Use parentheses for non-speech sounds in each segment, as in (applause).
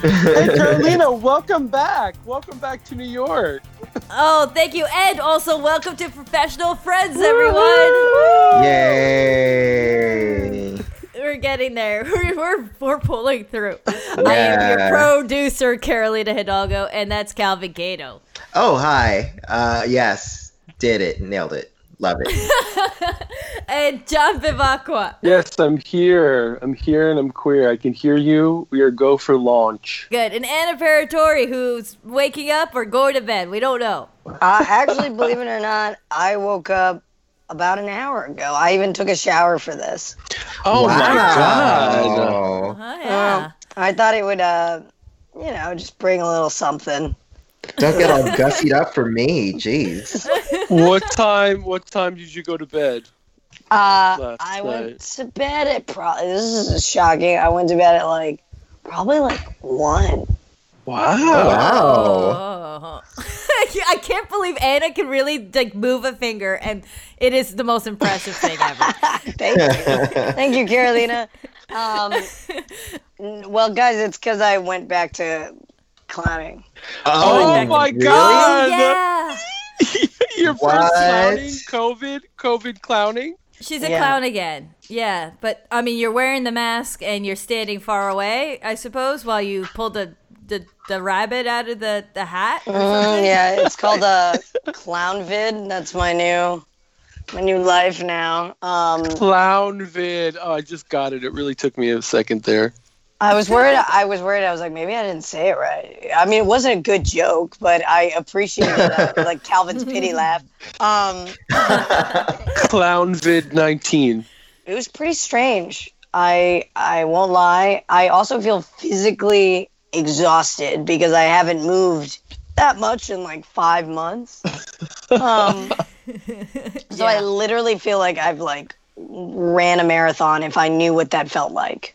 Hey, (laughs) Carolina, welcome back. Welcome back to New York. Oh, thank you. And also, welcome to Professional Friends, everyone. Yay! We're getting there. (laughs) We're, we're, we're pulling through. I am your producer, Carolina Hidalgo, and that's Calvin Gato. Oh, hi. Uh, yes, did it, nailed it, love it. (laughs) And John Vivacqua. Yes, I'm here. I'm here and I'm queer. I can hear you. We are go for launch. Good. And Anna Paratori, who's waking up or going to bed. We don't know. Uh, actually, believe it or not, I woke up about an hour ago. I even took a shower for this. Oh my god. Oh, yeah. I thought it would, uh, you know, just bring a little something. Don't get all (laughs) gussied up for me, jeez. (laughs) What time? What time did you go to bed? Uh, I night. went to bed at probably, this is shocking. I went to bed at like, probably like one. Wow. Wow. Oh. (laughs) I can't believe Anna can really like move a finger, and it is the most impressive thing ever. (laughs) Thank you. Thank you, Carolina. Um, (laughs) well, guys, it's because I went back to clowning. Oh, Oh, my really? god. yeah, (laughs) Your first clowning? COVID? COVID clowning? she's a Yeah. clown again. Yeah, but I mean, you're wearing the mask and you're standing far away, I suppose, while you pull the the, the rabbit out of the the hat. Mm, yeah, it's (laughs) called a clown vid. That's my new, my new life now. Um, Clown vid. Oh, I just got it. It really took me a second there. I was worried. (laughs) I was worried. I was like, maybe I didn't say it right. I mean, it wasn't a good joke, but I appreciated uh, (laughs) like Calvin's pity (laughs) laugh. Um, Clown vid 19. it was pretty strange. I I won't lie. I also feel physically exhausted because I haven't moved that much in like five months. Um, so I literally feel like I've like ran a marathon if I knew what that felt like.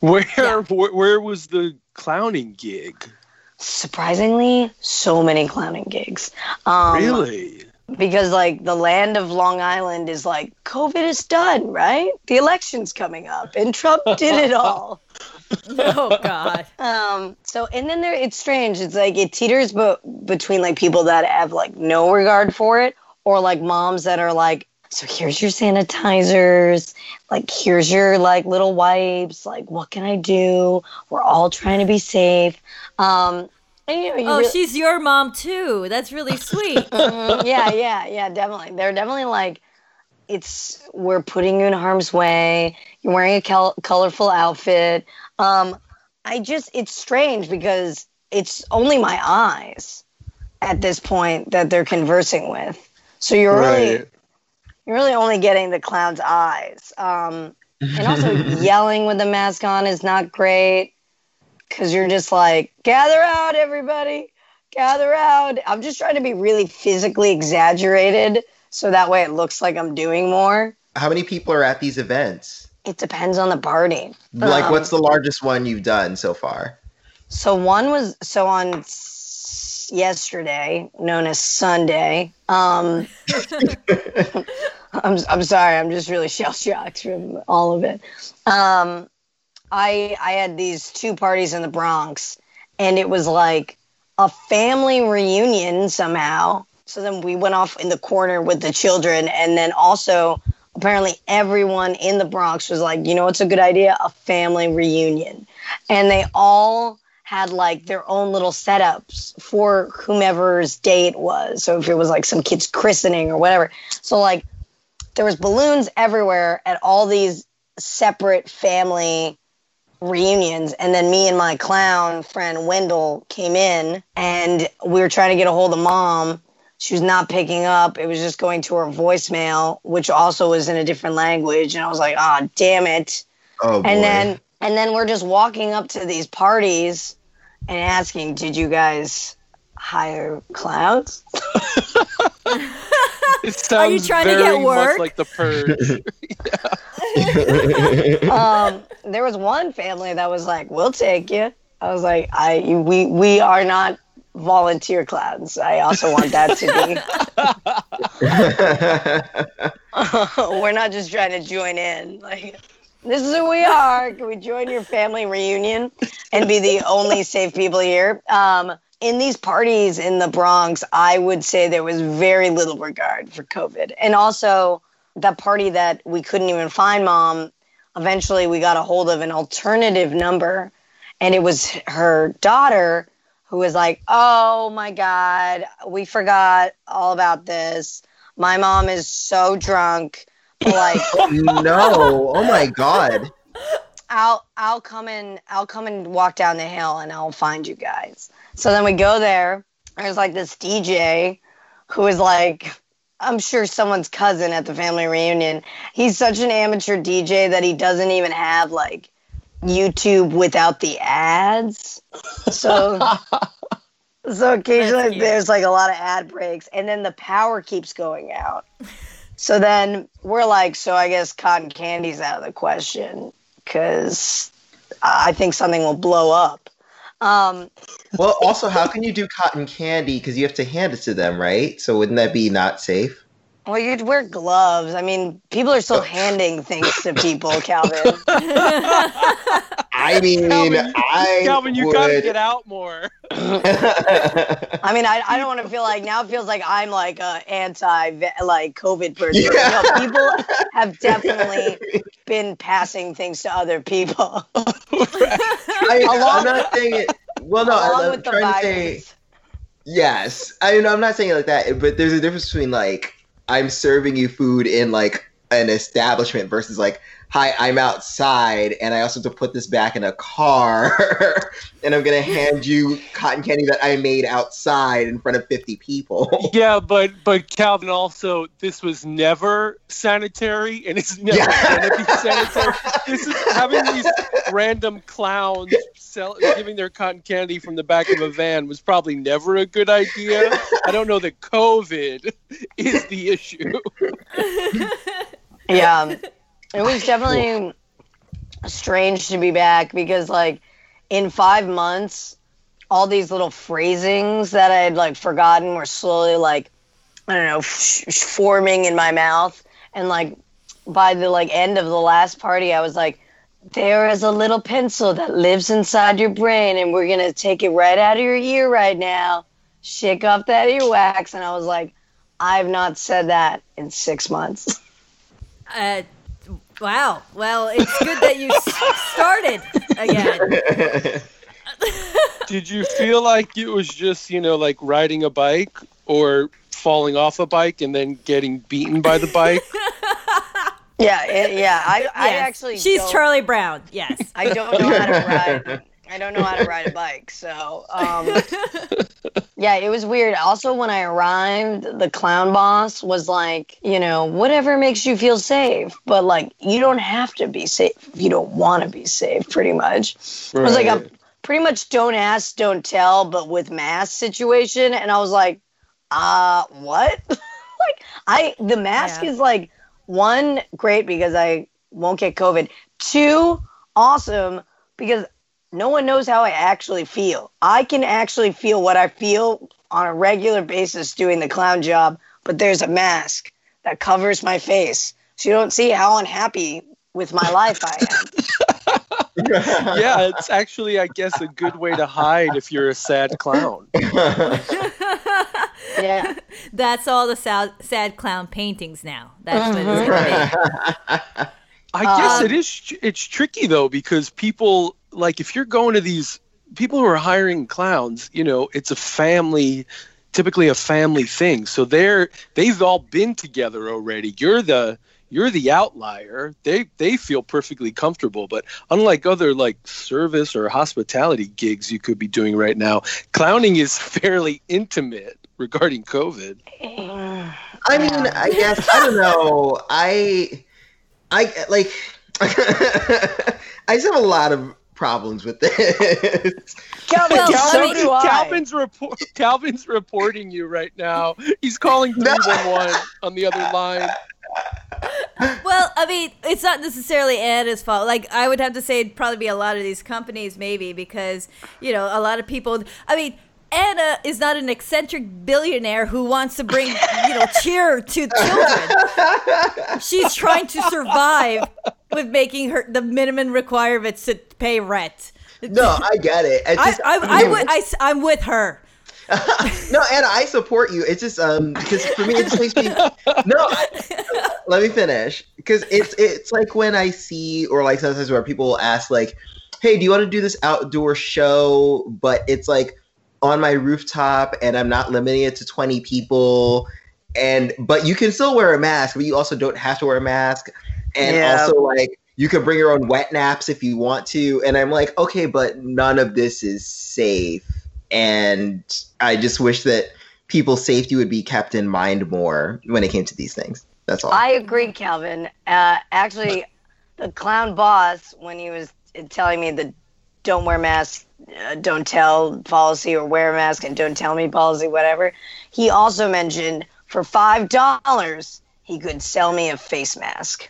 Where, Yeah. (laughs) where where was the clowning gig? Surprisingly, so many clowning gigs. Um, really? because like the land of Long Island is like COVID is done, right? The election's coming up, and Trump did it (laughs) all. Oh God. (laughs) Um, so and then there, it's strange. It's like it teeters, but between like people that have like no regard for it, or like moms that are like, so here's your sanitizers, like here's your like little wipes, like what can I do? We're all trying to be safe. Um, and, you know, you Oh, really- she's your mom too. That's really sweet. (laughs) Mhm, yeah, yeah, yeah, definitely. They're definitely like, it's we're putting you in harm's way. You're wearing a col- colorful outfit. Um, I just it's strange because it's only my eyes at this point that they're conversing with. So you're really Right. You're really only getting the clown's eyes. Um, and also (laughs) yelling with the mask on is not great because you're just like gather out everybody gather out i'm just trying to be really physically exaggerated so that way it looks like i'm doing more How many people are at these events? it depends on the party Like, Um, what's the largest one you've done so far? so one was so on yesterday known as sunday. Um (laughs) I'm, I'm sorry i'm just really shell shocked from all of it. Um i i had these two parties in the bronx and it was like a family reunion somehow. So then we went off in the corner with the children and then also apparently everyone in the bronx was like you know what's a good idea? A family reunion. And they all had like their own little setups for whomever's it was. So if it was like some kid's christening or whatever. So like there was balloons everywhere at all these separate family reunions and then me and my clown friend Wendell came in and we were trying to get a hold of mom. She was not picking up. It was just going to her voicemail, which also was in a different language. And I was like, ah, damn it Oh boy. and then and then we're just walking up to these parties and asking did you guys hire clowns (laughs) It sounds trying to get work? much like the purge. (laughs) (laughs) um, there was one family that was like we'll take you i was like i we we are not volunteer clowns i also want that to be we're not just trying to join in like this is who we are. Can we join your family reunion and be the only safe people here? Um, in these parties in the Bronx, I would say there was very little regard for COVID. And also, that party that we couldn't even find mom, eventually we got a hold of an alternative number. And it was her daughter who was like, Oh my God, we forgot all about this. My mom is so drunk. Like, (laughs) no. Oh my god. I'll I'll come and I'll come and walk down the hill and I'll find you guys. So then we go there. There's like this DJ who is like I'm sure someone's cousin at the family reunion. He's such an amateur DJ that he doesn't even have like YouTube without the ads. So (laughs) so occasionally there's like a lot of ad breaks and then the power keeps going out. So then we're like, so I guess cotton candy's out of the question because I think something will blow up. Um, Well, also, how can you do cotton candy? Because you have to hand it to them, right? So wouldn't that be not safe? Well, you'd wear gloves. I mean, people are still (laughs) handing things to people, Calvin. I mean, Calvin, I Calvin, you would... gotta get out more. (laughs) I mean, I, I don't want to feel like now it feels like I'm like a anti like COVID person. You know, people have (laughs) definitely been passing things to other people I, Along- I'm not saying it. Well, no, along I'm with the trying to say yes. I mean, I'm not saying it like that, but there's a difference between like I'm serving you food in like an establishment versus like, hi, I'm outside and I also have to put this back in a car (laughs) and I'm gonna hand you cotton candy that I made outside in front of 50 people. (laughs) Yeah, but but Calvin also this was never sanitary and it's never Yeah. gonna be sanitary. This is having these random clowns sell, giving their cotton candy from the back of a van was probably never a good idea. I don't know that COVID (laughs) is the issue. Yeah, um, it was definitely strange to be back because, like, in five months, all these little phrasings that I had like forgotten were slowly like, I don't know, f- forming in my mouth, and like by the like end of the last party, I was like, there is a little pencil that lives inside your brain, and we're gonna take it right out of your ear right now. Shake off that earwax, and I was like, I've not said that in six months. Uh, wow. Well, it's good that you started again. Did you feel like it was just, you know, like riding a bike or falling off a bike and then getting beaten by the bike? (laughs) Yeah, it, yeah. I, I actually She's don't- Charlie Brown. Yes. I don't know how to ride. (laughs) I don't know how to ride a bike, so um, (laughs) yeah, it was weird. Also, when I arrived, the clown boss was like, you know, whatever makes you feel safe, but like, you don't have to be safe if you don't want to be safe. Pretty much, it was like a Right. pretty much don't ask, don't tell, but with mask situation, and I was like, uh, what? (laughs) like, I the mask Yeah. is like one great because I won't get COVID. Two, awesome because no one knows how I actually feel. I can actually feel what I feel on a regular basis doing the clown job, but there's a mask that covers my face. So you don't see how unhappy with my life I am. (laughs) yeah, it's actually, I guess, a good way to hide if you're a sad clown. Yeah. (laughs) (laughs) That's all the sad, sad clown paintings now. That's what it's gonna be. I guess Um, it is. It's tricky though because people like if you're going to these people who are hiring clowns, you know, it's a family, typically a family thing. So they're they've all been together already. You're the you're the outlier. They they feel perfectly comfortable, but unlike other like service or hospitality gigs you could be doing right now, clowning is (laughs) fairly intimate regarding COVID. I mean, I guess I don't know. I, I like. (laughs) I just have a lot of problems with this. (laughs) Calvin, Well, so do I. Calvin's report. Calvin's reporting you right now. He's calling three one one on the other line. Well, I mean, it's not necessarily Anna's fault. Like, I would have to say it'd probably be a lot of these companies, maybe, because, you know, a lot of people. I mean, Anna is not an eccentric billionaire who wants to bring, you know, cheer to children. (laughs) She's trying to survive with making her the minimum requirements to pay rent. No, I get it. It's I, just, I, I, would, I, I'm with her. (laughs) no, Anna, I support you. It's just um because for me it just makes me no. I, let me finish because it's it's like when I see or like sometimes where people ask like, "Hey, do you want to do this outdoor show?" But it's like on my rooftop and I'm not limiting it to 20 people, and but you can still wear a mask, but you also don't have to wear a mask, and Yeah. also like you can bring your own wet naps if you want to, and I'm like, okay, but none of this is safe and I just wish that people's safety would be kept in mind more when it came to these things. That's all. I agree, Calvin. Uh, actually, the clown boss, when he was telling me the don't wear mask, uh, don't tell policy, or wear a mask and don't tell me policy, whatever, he also mentioned for $5 he could sell me a face mask.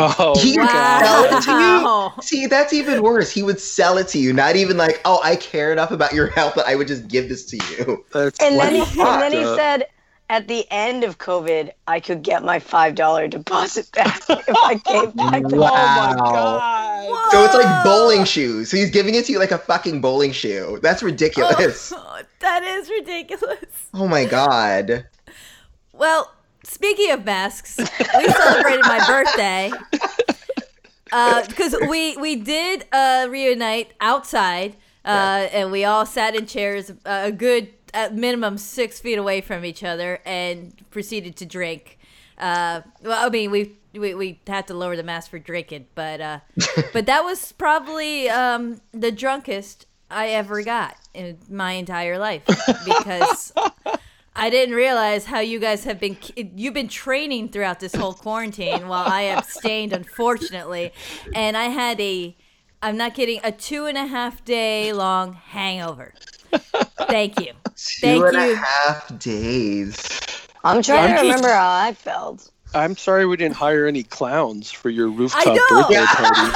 Oh, He would God. sell it to you. See, that's even worse. He would sell it to you, not even like, oh, I care enough about your health that I would just give this to you. That's And then, he, and then he said, at the end of COVID, I could get my $5 deposit back (laughs) if I gave back the Wow. Oh god. So it's like bowling shoes. So he's giving it to you like a fucking bowling shoe. That's ridiculous. Oh, (laughs) that is ridiculous. Oh my god. Well, speaking of masks, we celebrated my birthday because we we did uh, reunite outside, uh, and we all sat in chairs uh, a good at minimum six feet away from each other and proceeded to drink. Uh, well, I mean, we, we we had to lower the mask for drinking, but uh, (laughs) but that was probably um, the drunkest I ever got in my entire life (laughs) because I didn't realize how you guys have been you've been training throughout this whole quarantine while I abstained unfortunately and I had a I'm not kidding a two and a half day long hangover. Thank you. (laughs) Thank Two and a you. half days. I'm trying I'm to just- remember how I felt. I'm sorry we didn't hire any clowns for your rooftop birthday (laughs) party.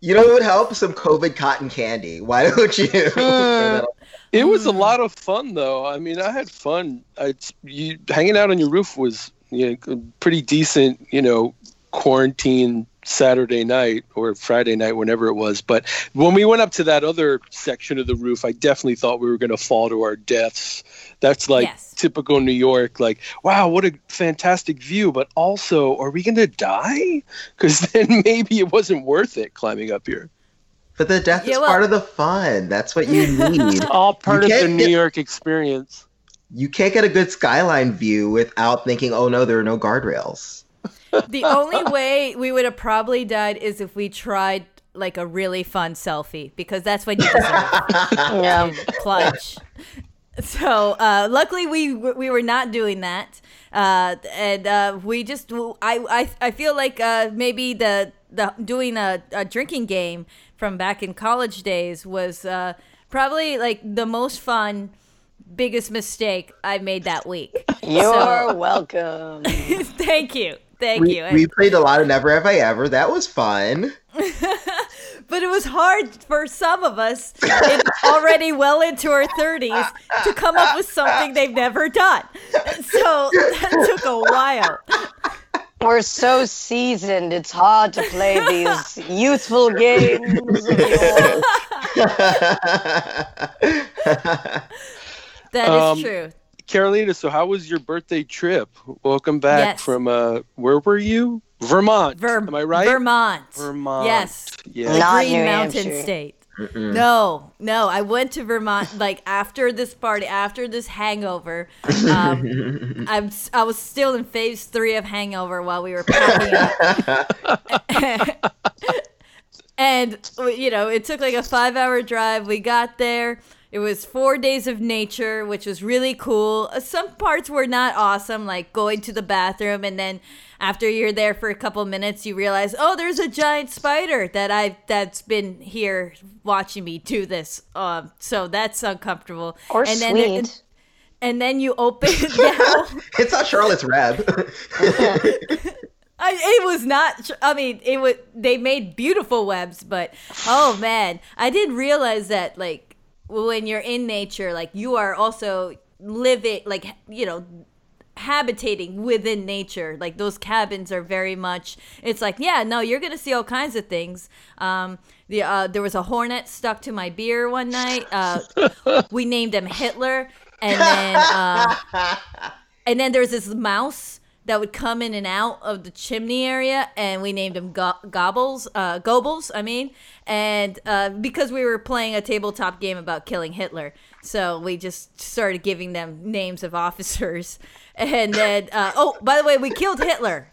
You know what would help? Some COVID cotton candy. Why don't you? (laughs) It was a Mm. lot of fun, though. I mean, I had fun. I, you hanging out on your roof was you know, pretty decent, you know, quarantine Saturday night or Friday night, whenever it was. But when we went up to that other section of the roof, I definitely thought we were going to fall to our deaths. That's like Yes. typical New York. Like, wow, what a fantastic view! But also, are we going to die? Because (laughs) then maybe it wasn't worth it climbing up here. But the death Yeah, is well- part of the fun. That's what you (laughs) need. All part of the New get- York experience. you can't get a good skyline view without thinking, oh no, there are no guardrails. (laughs) The only way we would have probably died is if we tried like a really fun selfie because that's what you deserve. (laughs) Yeah. plunge. So uh, luckily we we were not doing that, uh, and uh, we just I I, I feel like uh, maybe the the doing a, a drinking game from back in college days was uh, probably like the most fun, biggest mistake I made that week. (laughs) You're welcome. (laughs) Thank you, thank We, you. we played a lot of Never Have I Ever. That was fun. (laughs) but it was hard for some of us in, already well into our 30s to come up with something they've never done. So that took a while. We're so seasoned, it's hard to play these youthful (laughs) games. (laughs) That is Um, true. Carolina, so how was your birthday trip? Welcome back Yes. from uh where were you? Vermont. Ver- Am I right? Vermont. Vermont. Yes. Yeah. The Not Green New Mountain Hampshire. State. Mm-mm. No, no. I went to Vermont like after this party, after this hangover. Um, (laughs) I'm I was still in phase three of hangover while we were packing up. (laughs) (laughs) and you know, it took like a five-hour drive. We got there. It was four days of nature, which was really cool. Uh, Some parts were not awesome, like going to the bathroom and then after you're there for a couple minutes, you realize, oh, there's a giant spider that I that's been here watching me do this. Um, so that's uncomfortable. Or and then sweet. and then you (laughs) open. yeah, (laughs) it's not Charlotte's Web. (laughs) I, it was not. I mean, it was. They made beautiful webs, but oh man, I didn't realize that. Like when you're in nature, like you are also living. Like you know, habitating within nature. Like those cabins are very much. It's like yeah, no, you're gonna see all kinds of things. Um, the uh, there was a hornet stuck to my beer one night. Uh, we named him Hitler, and then uh, (laughs) and then there's this mouse that would come in and out of the chimney area, and we named him Go- Gobbles, uh, Goebbels. I mean, and uh, because we were playing a tabletop game about killing Hitler, so we just started giving them names of officers, (laughs) and then uh, oh, by the way, we killed Hitler.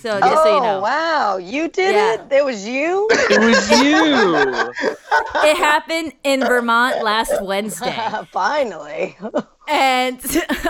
So just oh so you know, wow, you did Yeah. it. It was you. (laughs) It was you. (laughs) it happened in Vermont last Wednesday. Finally. and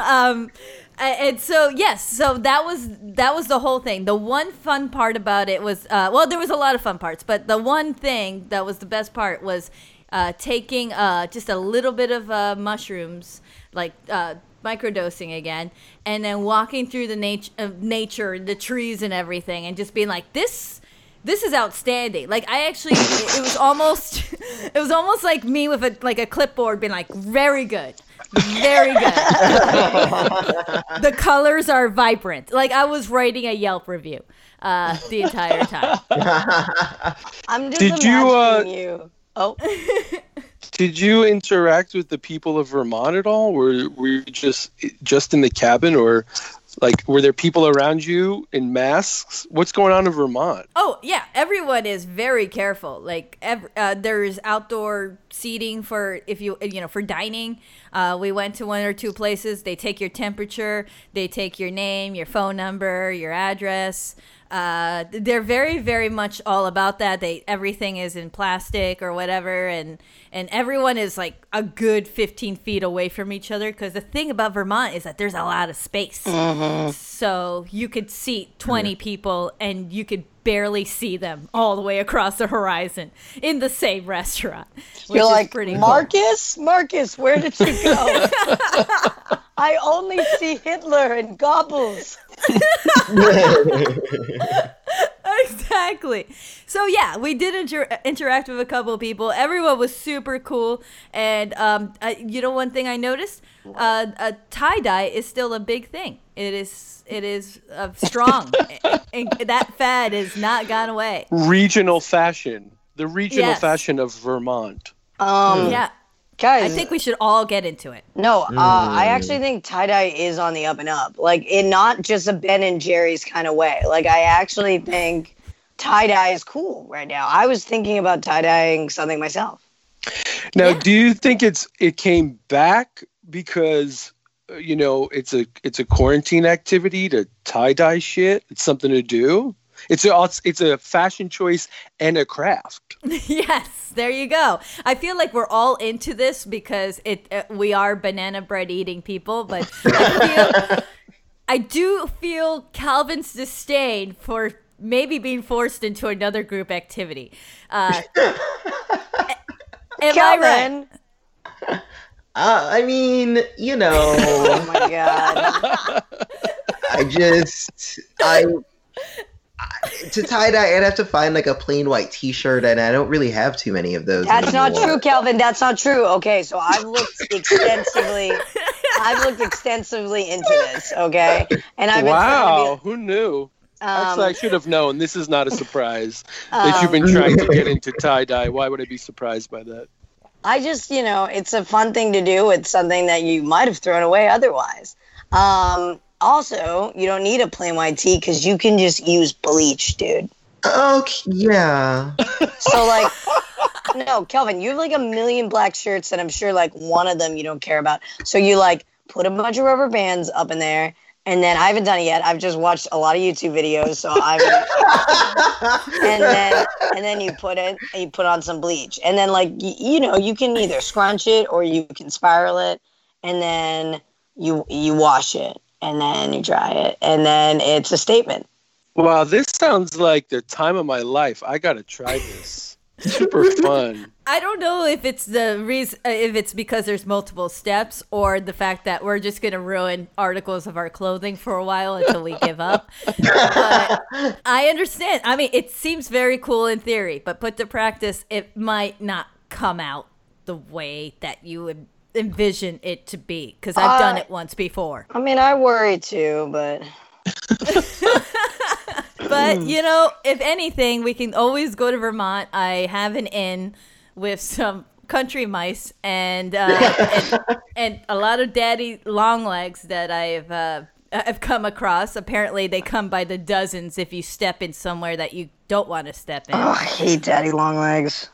um a- and so yes so that was that was the whole thing the one fun part about it was uh, well there was a lot of fun parts but the one thing that was the best part was uh, taking uh, just a little bit of uh, mushrooms like uh, microdosing again and then walking through the nat- of nature the trees and everything and just being like this this is outstanding. Like I actually, it, it was almost, (laughs) it was almost like me with a like a clipboard, being like, very good, very good. (laughs) the colors are vibrant. Like I was writing a Yelp review uh, the entire time. (laughs) I'm just Did you, uh, you. Oh, (laughs) Did you interact with the people of Vermont at all? Were were you just just in the cabin, or like were there people around you in masks? What's going on in Vermont? Oh yeah, everyone is very careful. Like ev- uh, there's outdoor seating for if you you know for dining. Uh, we went to one or two places. They take your temperature, they take your name, your phone number, your address. Uh, they're very very much all about that. They everything is in plastic or whatever, and and everyone is like a good 15 feet away from each other. Because the thing about Vermont is that there's a lot of space, so you could seat 20 people and you could barely see them all the way across the horizon in the same restaurant. Which you're is like pretty cool. Marcus. Marcus, where did you go? (laughs) I only see Hitler and Gobbles. (laughs) exactly. So yeah, we did inter- interact with a couple of people. Everyone was super cool, and um, uh, you know, one thing I noticed, uh, uh, tie dye is still a big thing. It is, it is uh, strong, (laughs) and that fad has not gone away. Regional fashion, the regional Yes. fashion of Vermont. Um, Yeah, guys, I think we should all get into it. No, uh, I actually think tie dye is on the up and up. Like, in not just a Ben and Jerry's kind of way. Like, I actually think tie dye is cool right now. I was thinking about tie dyeing something myself. Now, Yeah. do you think it's it came back because uh, you know it's a it's a quarantine activity to tie dye shit? It's something to do. It's a it's, it's a fashion choice and a craft. (laughs) yes, there you go. I feel like we're all into this because it uh, we are banana bread eating people, but (laughs) I, feel, I do feel Calvin's disdain for maybe being forced into another group activity. Uh, (laughs) am I right? Uh, I mean, you know, Oh my god. I just I, I to tie dye, I'd have to find like a plain white T-shirt, and I don't really have too many of those. That's not true, Calvin. That's not true. Okay, so I've looked extensively. I've looked extensively into this. Okay, and I've been wow, who knew? Um, Actually, I should have known. This is not a surprise that you've been trying to get into tie dye. Why would I be surprised by that? I just, you know, it's a fun thing to do. It's something that you might have thrown away otherwise. Um, also, you don't need a plain white tee because you can just use bleach, dude. Okay, yeah. So, like, no, Calvin, you have like a million black shirts, and I'm sure like one of them you don't care about. So you like put a bunch of rubber bands up in there, and then I haven't done it yet. I've just watched a lot of YouTube videos, so I've (laughs) and then and then you put it and you put on some bleach and then like you know you can either scrunch it or you can spiral it and then you you wash it and then you dry it and then it's a statement Wow, this sounds like the time of my life. I gotta try this. Super (laughs) fun. I don't know if it's the reason, uh, if it's because there's multiple steps, or the fact that we're just gonna ruin articles of our clothing for a while until we give up. But I understand. I mean, it seems very cool in theory, but put to practice, it might not come out the way that you would envision it to be because I've done it once before. I mean, I worry too, but (laughs) But you know, if anything, we can always go to Vermont. I have an inn with some country mice and uh, and, (laughs) and a lot of daddy long legs that I've uh, I've come across. Apparently, they come by the dozens if you step in somewhere that you don't want to step in. oh, I hate daddy long legs.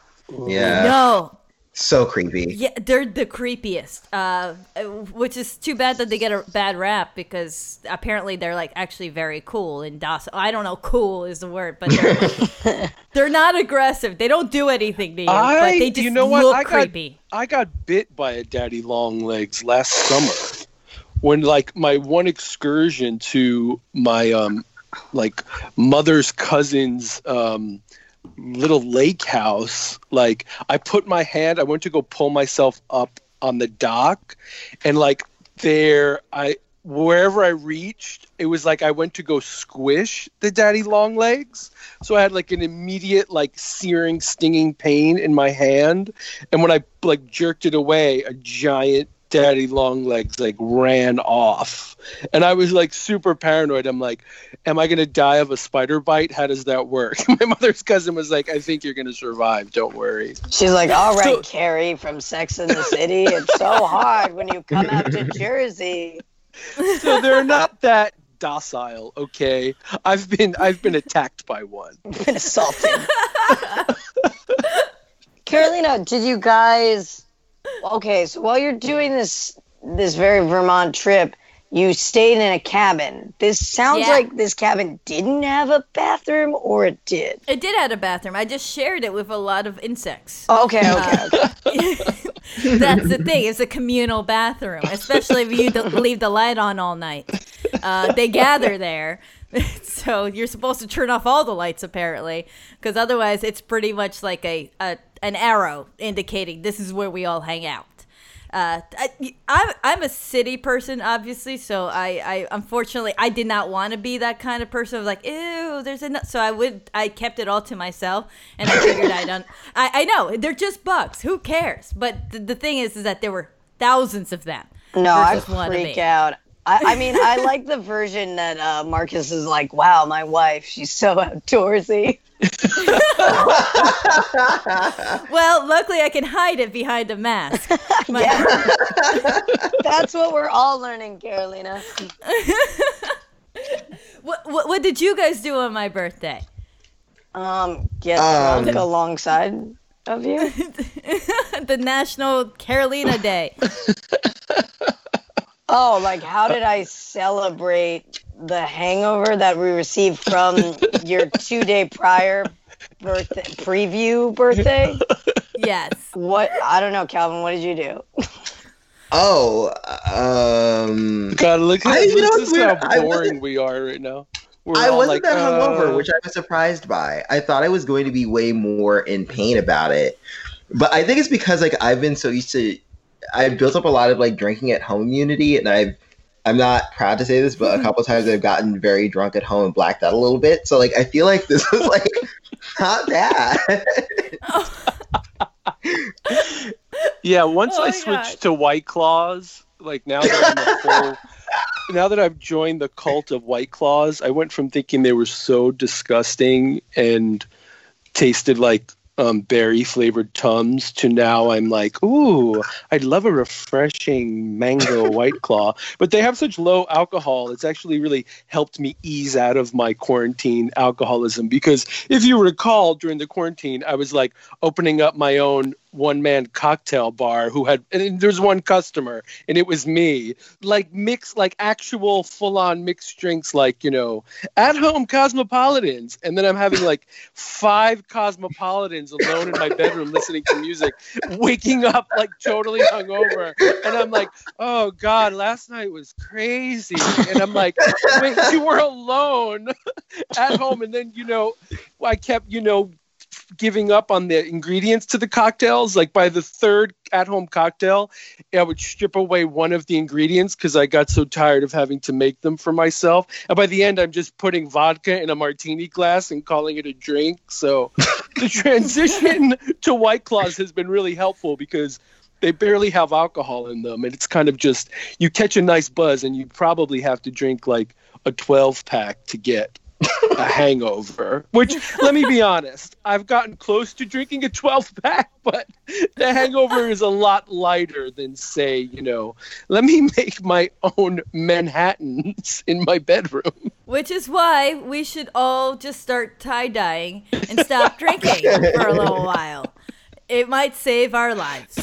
Yeah. No, So creepy. yeah, they're the creepiest. Uh, which is too bad that they get a bad rap because apparently they're like actually very cool and docile. I don't know, cool is the word, but they're, (laughs) they're not aggressive. They don't do anything to you, but they just you know what? look I got, creepy. I got bit by a daddy long legs last summer when like my one excursion to my um like mother's cousin's um little lake house like i put my hand i went to go pull myself up on the dock and like there i wherever i reached it was like i went to go squish the daddy long legs. So i had like an immediate like searing stinging pain in my hand. And when i like jerked it away a giant daddy long legs like ran off and i was like super paranoid i'm like am i going to die of a spider bite how does that work (laughs) my mother's cousin was like i think you're going to survive don't worry She's like, all right, So- Carrie from Sex in the City. It's so hard when you come out to Jersey. so they're not that docile okay i've been i've been attacked by one (laughs) been assaulted. (laughs) Carolina, did you guys? Okay, so while you're doing this this very Vermont trip, you stayed in a cabin. This sounds Yeah. like this cabin didn't have a bathroom, or it did. It did have a bathroom. I just shared it with a lot of insects. Okay, okay, okay. (laughs) That's the thing. It's a communal bathroom, especially if you leave the light on all night. Uh, they gather there, (laughs) so you're supposed to turn off all the lights apparently, because otherwise it's pretty much like a, a an arrow indicating this is where we all hang out. Uh, I, I'm I'm a city person, obviously, so I, I unfortunately I did not want to be that kind of person. Was like, ew, there's enough. So I would I kept it all to myself, and I figured I don't. I, I know they're just bugs. Who cares? But the, the thing is, is that there were thousands of them. No, I freak out. I, I mean, I like the version that uh, Marcus is like, "Wow, my wife, she's so outdoorsy." (laughs) Well, luckily I can hide it behind a mask. (laughs) My- Yeah. (laughs) That's what we're all learning, Carolina. what, what what did you guys do on my birthday? Um, get Um, drunk alongside of you. the National Carolina Day. Oh, like how did I celebrate the hangover that we received from your two day prior birthday preview birthday? Yes. What I don't know, Calvin. What did you do? Oh, um, god look at I- you know this what's is weird? how boring we are right now We're I wasn't like, that hungover, uh, which I was surprised by. I thought I was going to be way more in pain about it, but I think it's because like I've been so used to. I've built up a lot of like drinking at home immunity, and I've. I'm not proud to say this, but a mm-hmm. couple times I've gotten very drunk at home and blacked out a little bit. So like I feel like this was like (laughs) not bad. (laughs) Yeah, once Oh I switched God. to White Claws, like now that I'm a (laughs) full, now that I've joined the cult of White Claws, I went from thinking they were so disgusting and tasted like um, berry flavored tums to now I'm like, ooh, I'd love a refreshing mango (laughs) White Claw. But they have such low alcohol; it's actually really helped me ease out of my quarantine alcoholism. Because if you recall, during the quarantine, I was like opening up my own one man cocktail bar who had and there's one customer and it was me. Like mix like actual full on mixed drinks like you know at home cosmopolitans. And then i'm having like five cosmopolitans alone in my bedroom listening to music waking up like totally hungover. And i'm like oh god last night was crazy. And i'm like wait you were alone (laughs) at home. And then you know i kept you know giving up on the ingredients to the cocktails. Like by the third at home cocktail, I would strip away one of the ingredients because I got so tired of having to make them for myself. And by the end, I'm just putting vodka in a martini glass and calling it a drink. So (laughs) the transition to White Claws has been really helpful because they barely have alcohol in them, and it's kind of just you catch a nice buzz, and you probably have to drink like a 12 pack to get a hangover. Which, let me be honest, I've gotten close to drinking a 12 pack, but the hangover is a lot lighter than, say, you know, let me make my own Manhattans in my bedroom. Which is why we should all just start tie dyeing and stop drinking for a little while. It might save our lives.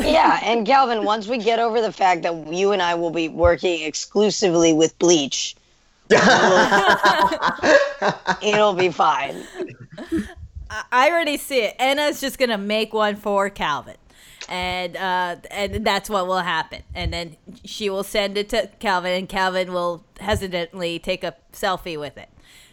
yeah, and Calvin, once we get over the fact that you and I will be working exclusively with bleach, (laughs) it'll be fine. I already see it. Anna's just gonna make one for Calvin, and uh, and that's what will happen. And then she will send it to Calvin, and Calvin will hesitantly take a selfie with it.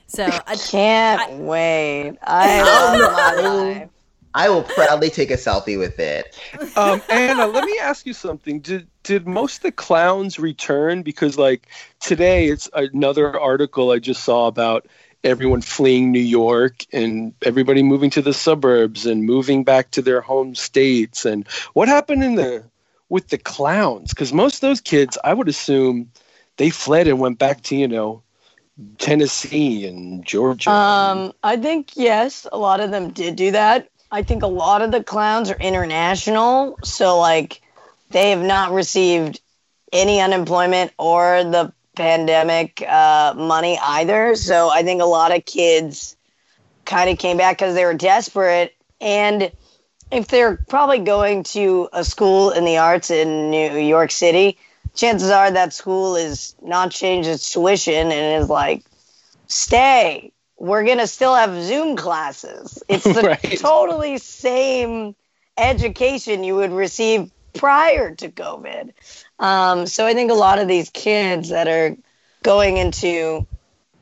So I can't I, wait. I love (laughs) my life. I will proudly take a selfie with it. Um, (laughs) Anna, let me ask you something. Did did most of the clowns return? Because like today, it's another article I just saw about everyone fleeing New York and everybody moving to the suburbs and moving back to their home states. And what happened in the with the clowns? Because most of those kids, I would assume, they fled and went back to you know Tennessee and Georgia. Um, I think yes, a lot of them did do that. I think a lot of the clowns are international, so like they have not received any unemployment or the pandemic uh, money either. So I think a lot of kids kind of came back because they were desperate. And if they're probably going to a school in the arts in New York City, chances are that school is not changed its tuition and is like, stay, we're going to still have Zoom classes. It's (laughs) the right. totally same education you would receive prior to COVID. Um, so I think a lot of these kids that are going into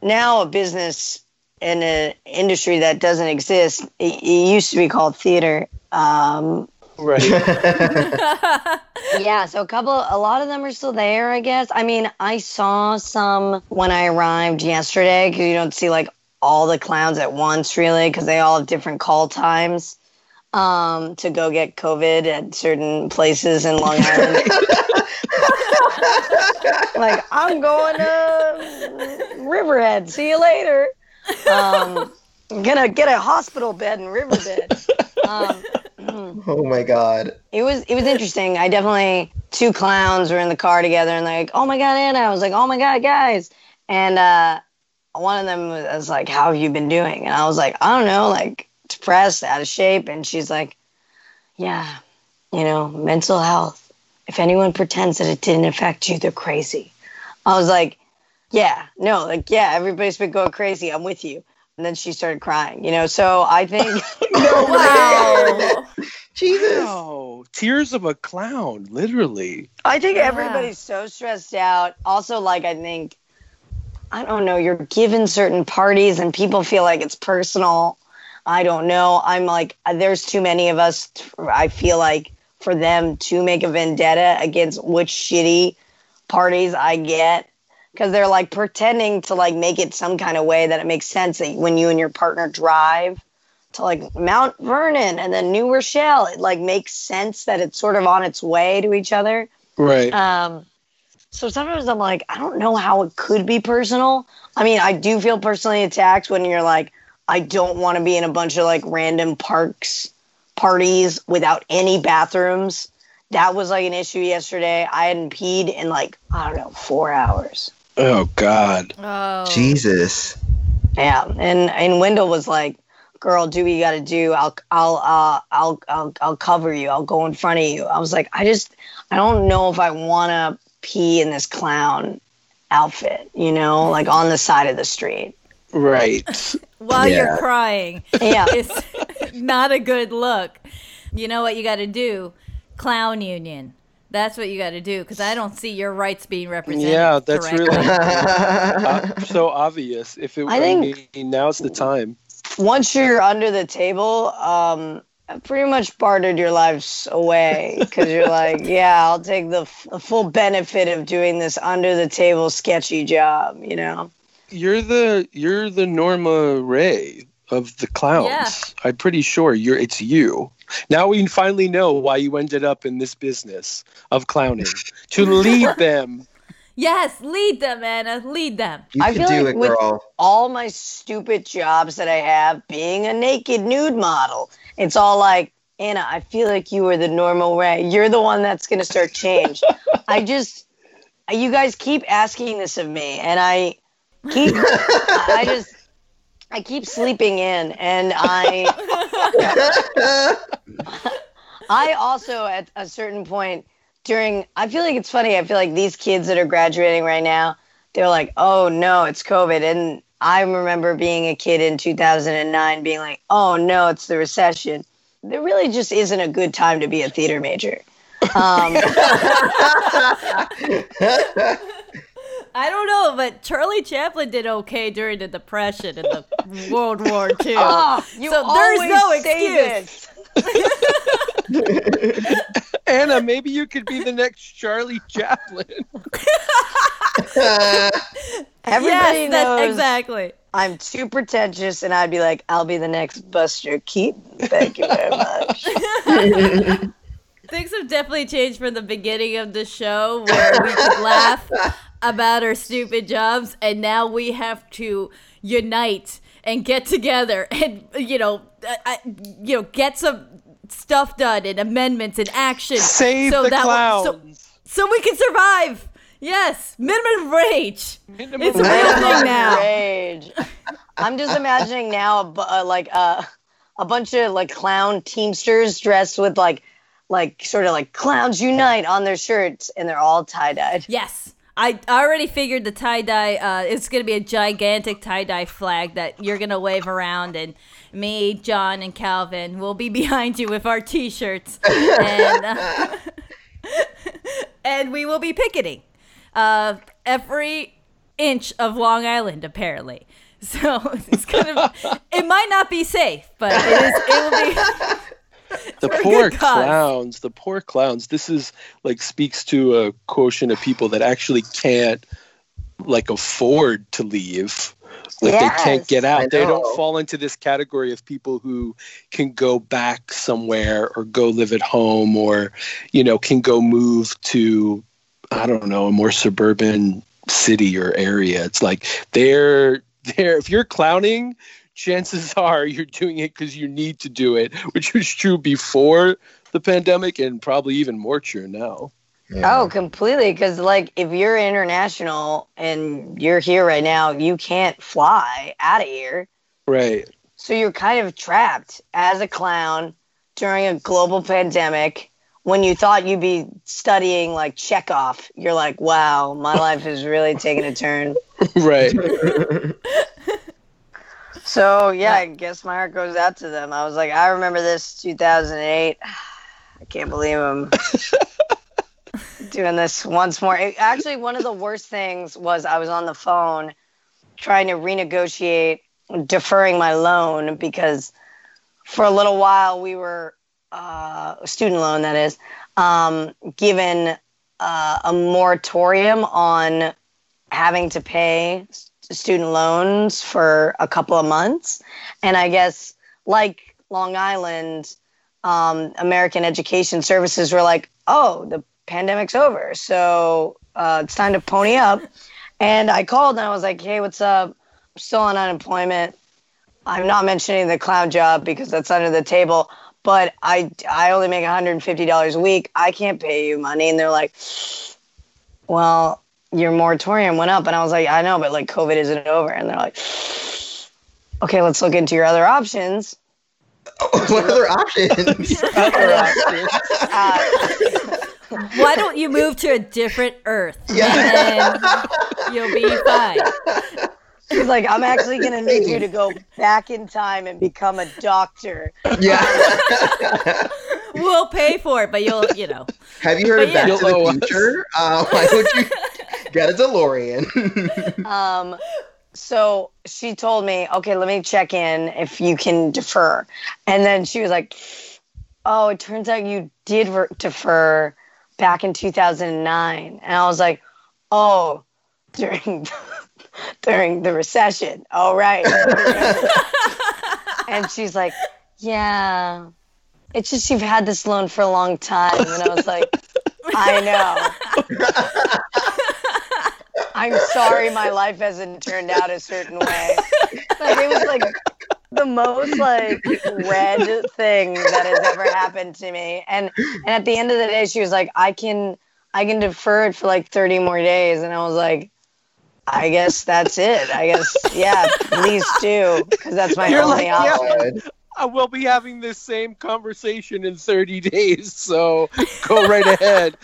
now a business in an industry that doesn't exist, it, it used to be called theater. Um, right. (laughs) (laughs) yeah. So a couple, a lot of them are still there, I guess. I mean, I saw some when I arrived yesterday because you don't see like all the clowns at once, really, because they all have different call times um, to go get COVID at certain places in Long Island. (laughs) like, I'm going to Riverhead. See you later. Um, I'm gonna get a hospital bed in Riverbed. Um, oh my god! It was it was interesting. I definitely two clowns were in the car together and like, oh my god, Anna. I was like, oh my god, guys. And uh, one of them was like, "How have you been doing?" And I was like, "I don't know, like depressed, out of shape." And she's like, "Yeah, you know, mental health. If anyone pretends that it didn't affect you, they're crazy." I was like, "Yeah, no, like yeah, everybody's been going crazy. I'm with you." And then she started crying, you know. So I think, (laughs) no, (laughs) wow. Jesus. Wow. Tears of a clown, literally. I think yeah. everybody's so stressed out. Also, like, I think I don't know, you're given certain parties and people feel like it's personal. I don't know. I'm like, there's too many of us. I feel like for them to make a vendetta against which shitty parties I get because they're like pretending to like make it some kind of way that it makes sense that when you and your partner drive to like Mount Vernon and then New Rochelle, it like makes sense that it's sort of on its way to each other. Right. Um, so sometimes I'm like, I don't know how it could be personal. I mean, I do feel personally attacked when you're like, I don't want to be in a bunch of like random parks parties without any bathrooms. That was like an issue yesterday. I hadn't peed in like, I don't know, four hours. Oh God. Oh. Jesus. Yeah. And and Wendell was like, girl, do what you gotta do. I'll I'll uh I'll I'll I'll cover you. I'll go in front of you. I was like, I just I don't know if I wanna pee in this clown outfit, you know, like on the side of the street. Right. (laughs) While yeah. you're crying. Yeah. (laughs) It's not a good look. You know what you got to do? Clown union. That's what you got to do because I don't see your rights being represented. Yeah, that's correctly. really (laughs) uh, so obvious. If it, I think I mean, now's the time. Once you're under the table, um, pretty much bartered your lives away because you're like, (laughs) yeah, I'll take the, f- the full benefit of doing this under the table sketchy job, you know. You're the you're the Norma Rae of the clowns. Yeah. I'm pretty sure you're it's you. Now we finally know why you ended up in this business of clowning to (laughs) lead them. Yes, lead them, Anna. Lead them. You I can feel do like it, with- girl. all my stupid jobs that I have being a naked nude model. It's all like, Anna, I feel like you are the normal way. You're the one that's going to start change. (laughs) I just, you guys keep asking this of me, and I keep, I just, I keep sleeping in, and I, (laughs) I also at a certain point during, I feel like it's funny. I feel like these kids that are graduating right now, they're like, oh no, it's COVID. And I remember being a kid in 2009 being like, oh no, it's the recession. There really just isn't a good time to be a theater major. Um, (laughs) I don't know, but Charlie Chaplin did okay during the Depression and the World War (laughs) II. oh, you So there's always no say excuse. (laughs) Anna, maybe you could be the next Charlie Chaplin. Everybody yes, knows exactly. I'm too pretentious, and I'd be like, I'll be the next Buster Keaton. Thank you very much. (laughs) (laughs) Things have definitely changed from the beginning of the show where we could laugh about our stupid jobs, and now we have to unite and get together and you know, I, I- you know, get some stuff done and amendments and action Save so the that so, clowns. so we can survive. Yes, minimum wage. Minimum It's a real wage. thing now. Rage. I'm just imagining now uh, like uh, a bunch of like clown teamsters dressed with like like sort of like clowns unite on their shirts, and they're all tie dyed. Yes. I already figured the tie dye. Uh, it's going to be a gigantic tie dye flag that you're going to wave around, and me, John, and Calvin will be (laughs) behind you with our T-shirts, and uh, (laughs) and we will be picketing uh, every inch of Long Island, apparently. (laughs) So it's kind of. It might not be safe, but it is. It will be. (laughs) the for a poor clowns the poor clowns this is like speaks to a quotient of people that actually can't like afford to leave like they can't get out they don't fall into this category of people who can go back somewhere or go live at home or you know can go move to i don't know a more suburban city or area it's like they're they're if you're clowning chances (laughs) are you're doing it because you need to do it, which was true before the pandemic and probably even more true now. Oh, completely. Because like if you're international and you're here right now, you can't fly out of here. Right. So you're kind of trapped as a clown during a global pandemic. When you thought you'd be studying like Chekhov, you're like, wow, my (laughs) life is really taking a turn. right. (laughs) So yeah, I guess my heart goes out to them. I was like, I remember this 2008. (sighs) I can't believe I'm (laughs) doing this once more. It- actually, one of the worst things was I was on the phone trying to renegotiate deferring my loan because for a little while we were uh, student loan that is um, given uh, a moratorium on having to pay student loans for a couple of months. And i guess like long island um, american education services were like oh the pandemic's over so uh, it's time to pony up. And i called and i was like hey what's up? I'm still on unemployment. I'm not mentioning the clown job because that's under the table but i i only make $150 a week i can't pay you money and they're like well your moratorium went up and i was like i know but like covid isn't over and they're like okay let's look into your other options (laughs) what other (laughs) options? uh, Why don't you move to a different Earth? Yeah. And you'll be fine. He's like i'm actually going to need you to go (laughs) back in time and become a doctor yeah. (laughs) We'll pay for it, but you'll, you know. Have you heard But of Back yeah. to the. Future? (laughs) Uh, why don't you get a DeLorean? Um, so she told me, okay, let me check in if you can defer. And then she was like, oh, it turns out you did ver- defer back in 2009. And I was like, oh, during during the recession. All right. (laughs) and she's like, "Yeah, it's just you've had this loan for a long time." And I was like, "I know." (laughs) I'm sorry my life hasn't turned out a certain way. Like it was like the most like red thing that has ever happened to me. And and at the end of the day she was like, I can I can defer it for like 30 more days. And I was like, I guess that's it. I guess, yeah, please do, because that's my You're only like, yeah. option. I will be having this same conversation in 30 days, so go right ahead.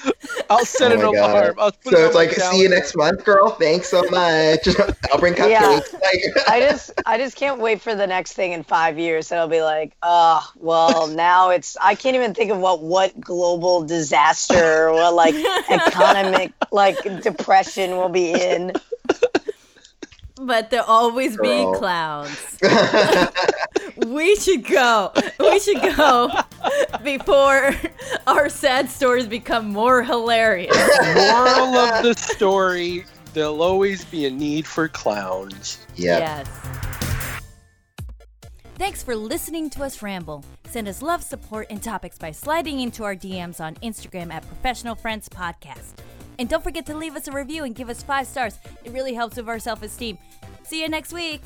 I'll set Oh an God. alarm. I'll put So it it's on my like, see you next month, girl. Thanks so much. (laughs) I'll bring Yeah. cupcakes. (laughs) Like, I just I just can't wait for the next thing in five years. So I'll be like, oh well (laughs) now it's I can't even think of what what global disaster or what like economic like depression will be in. But there'll always be Girl. clowns. (laughs) (laughs) We should go. We should go (laughs) before our sad stories become more hilarious. Moral of the story: There'll always be a need for clowns. yeah. Yes. Thanks for listening to us ramble. Send us love, support, and topics by sliding into our DMs on Instagram at Professional Friends Podcast. And don't forget to leave us a review and give us five stars. It really helps with our self esteem. See you next week.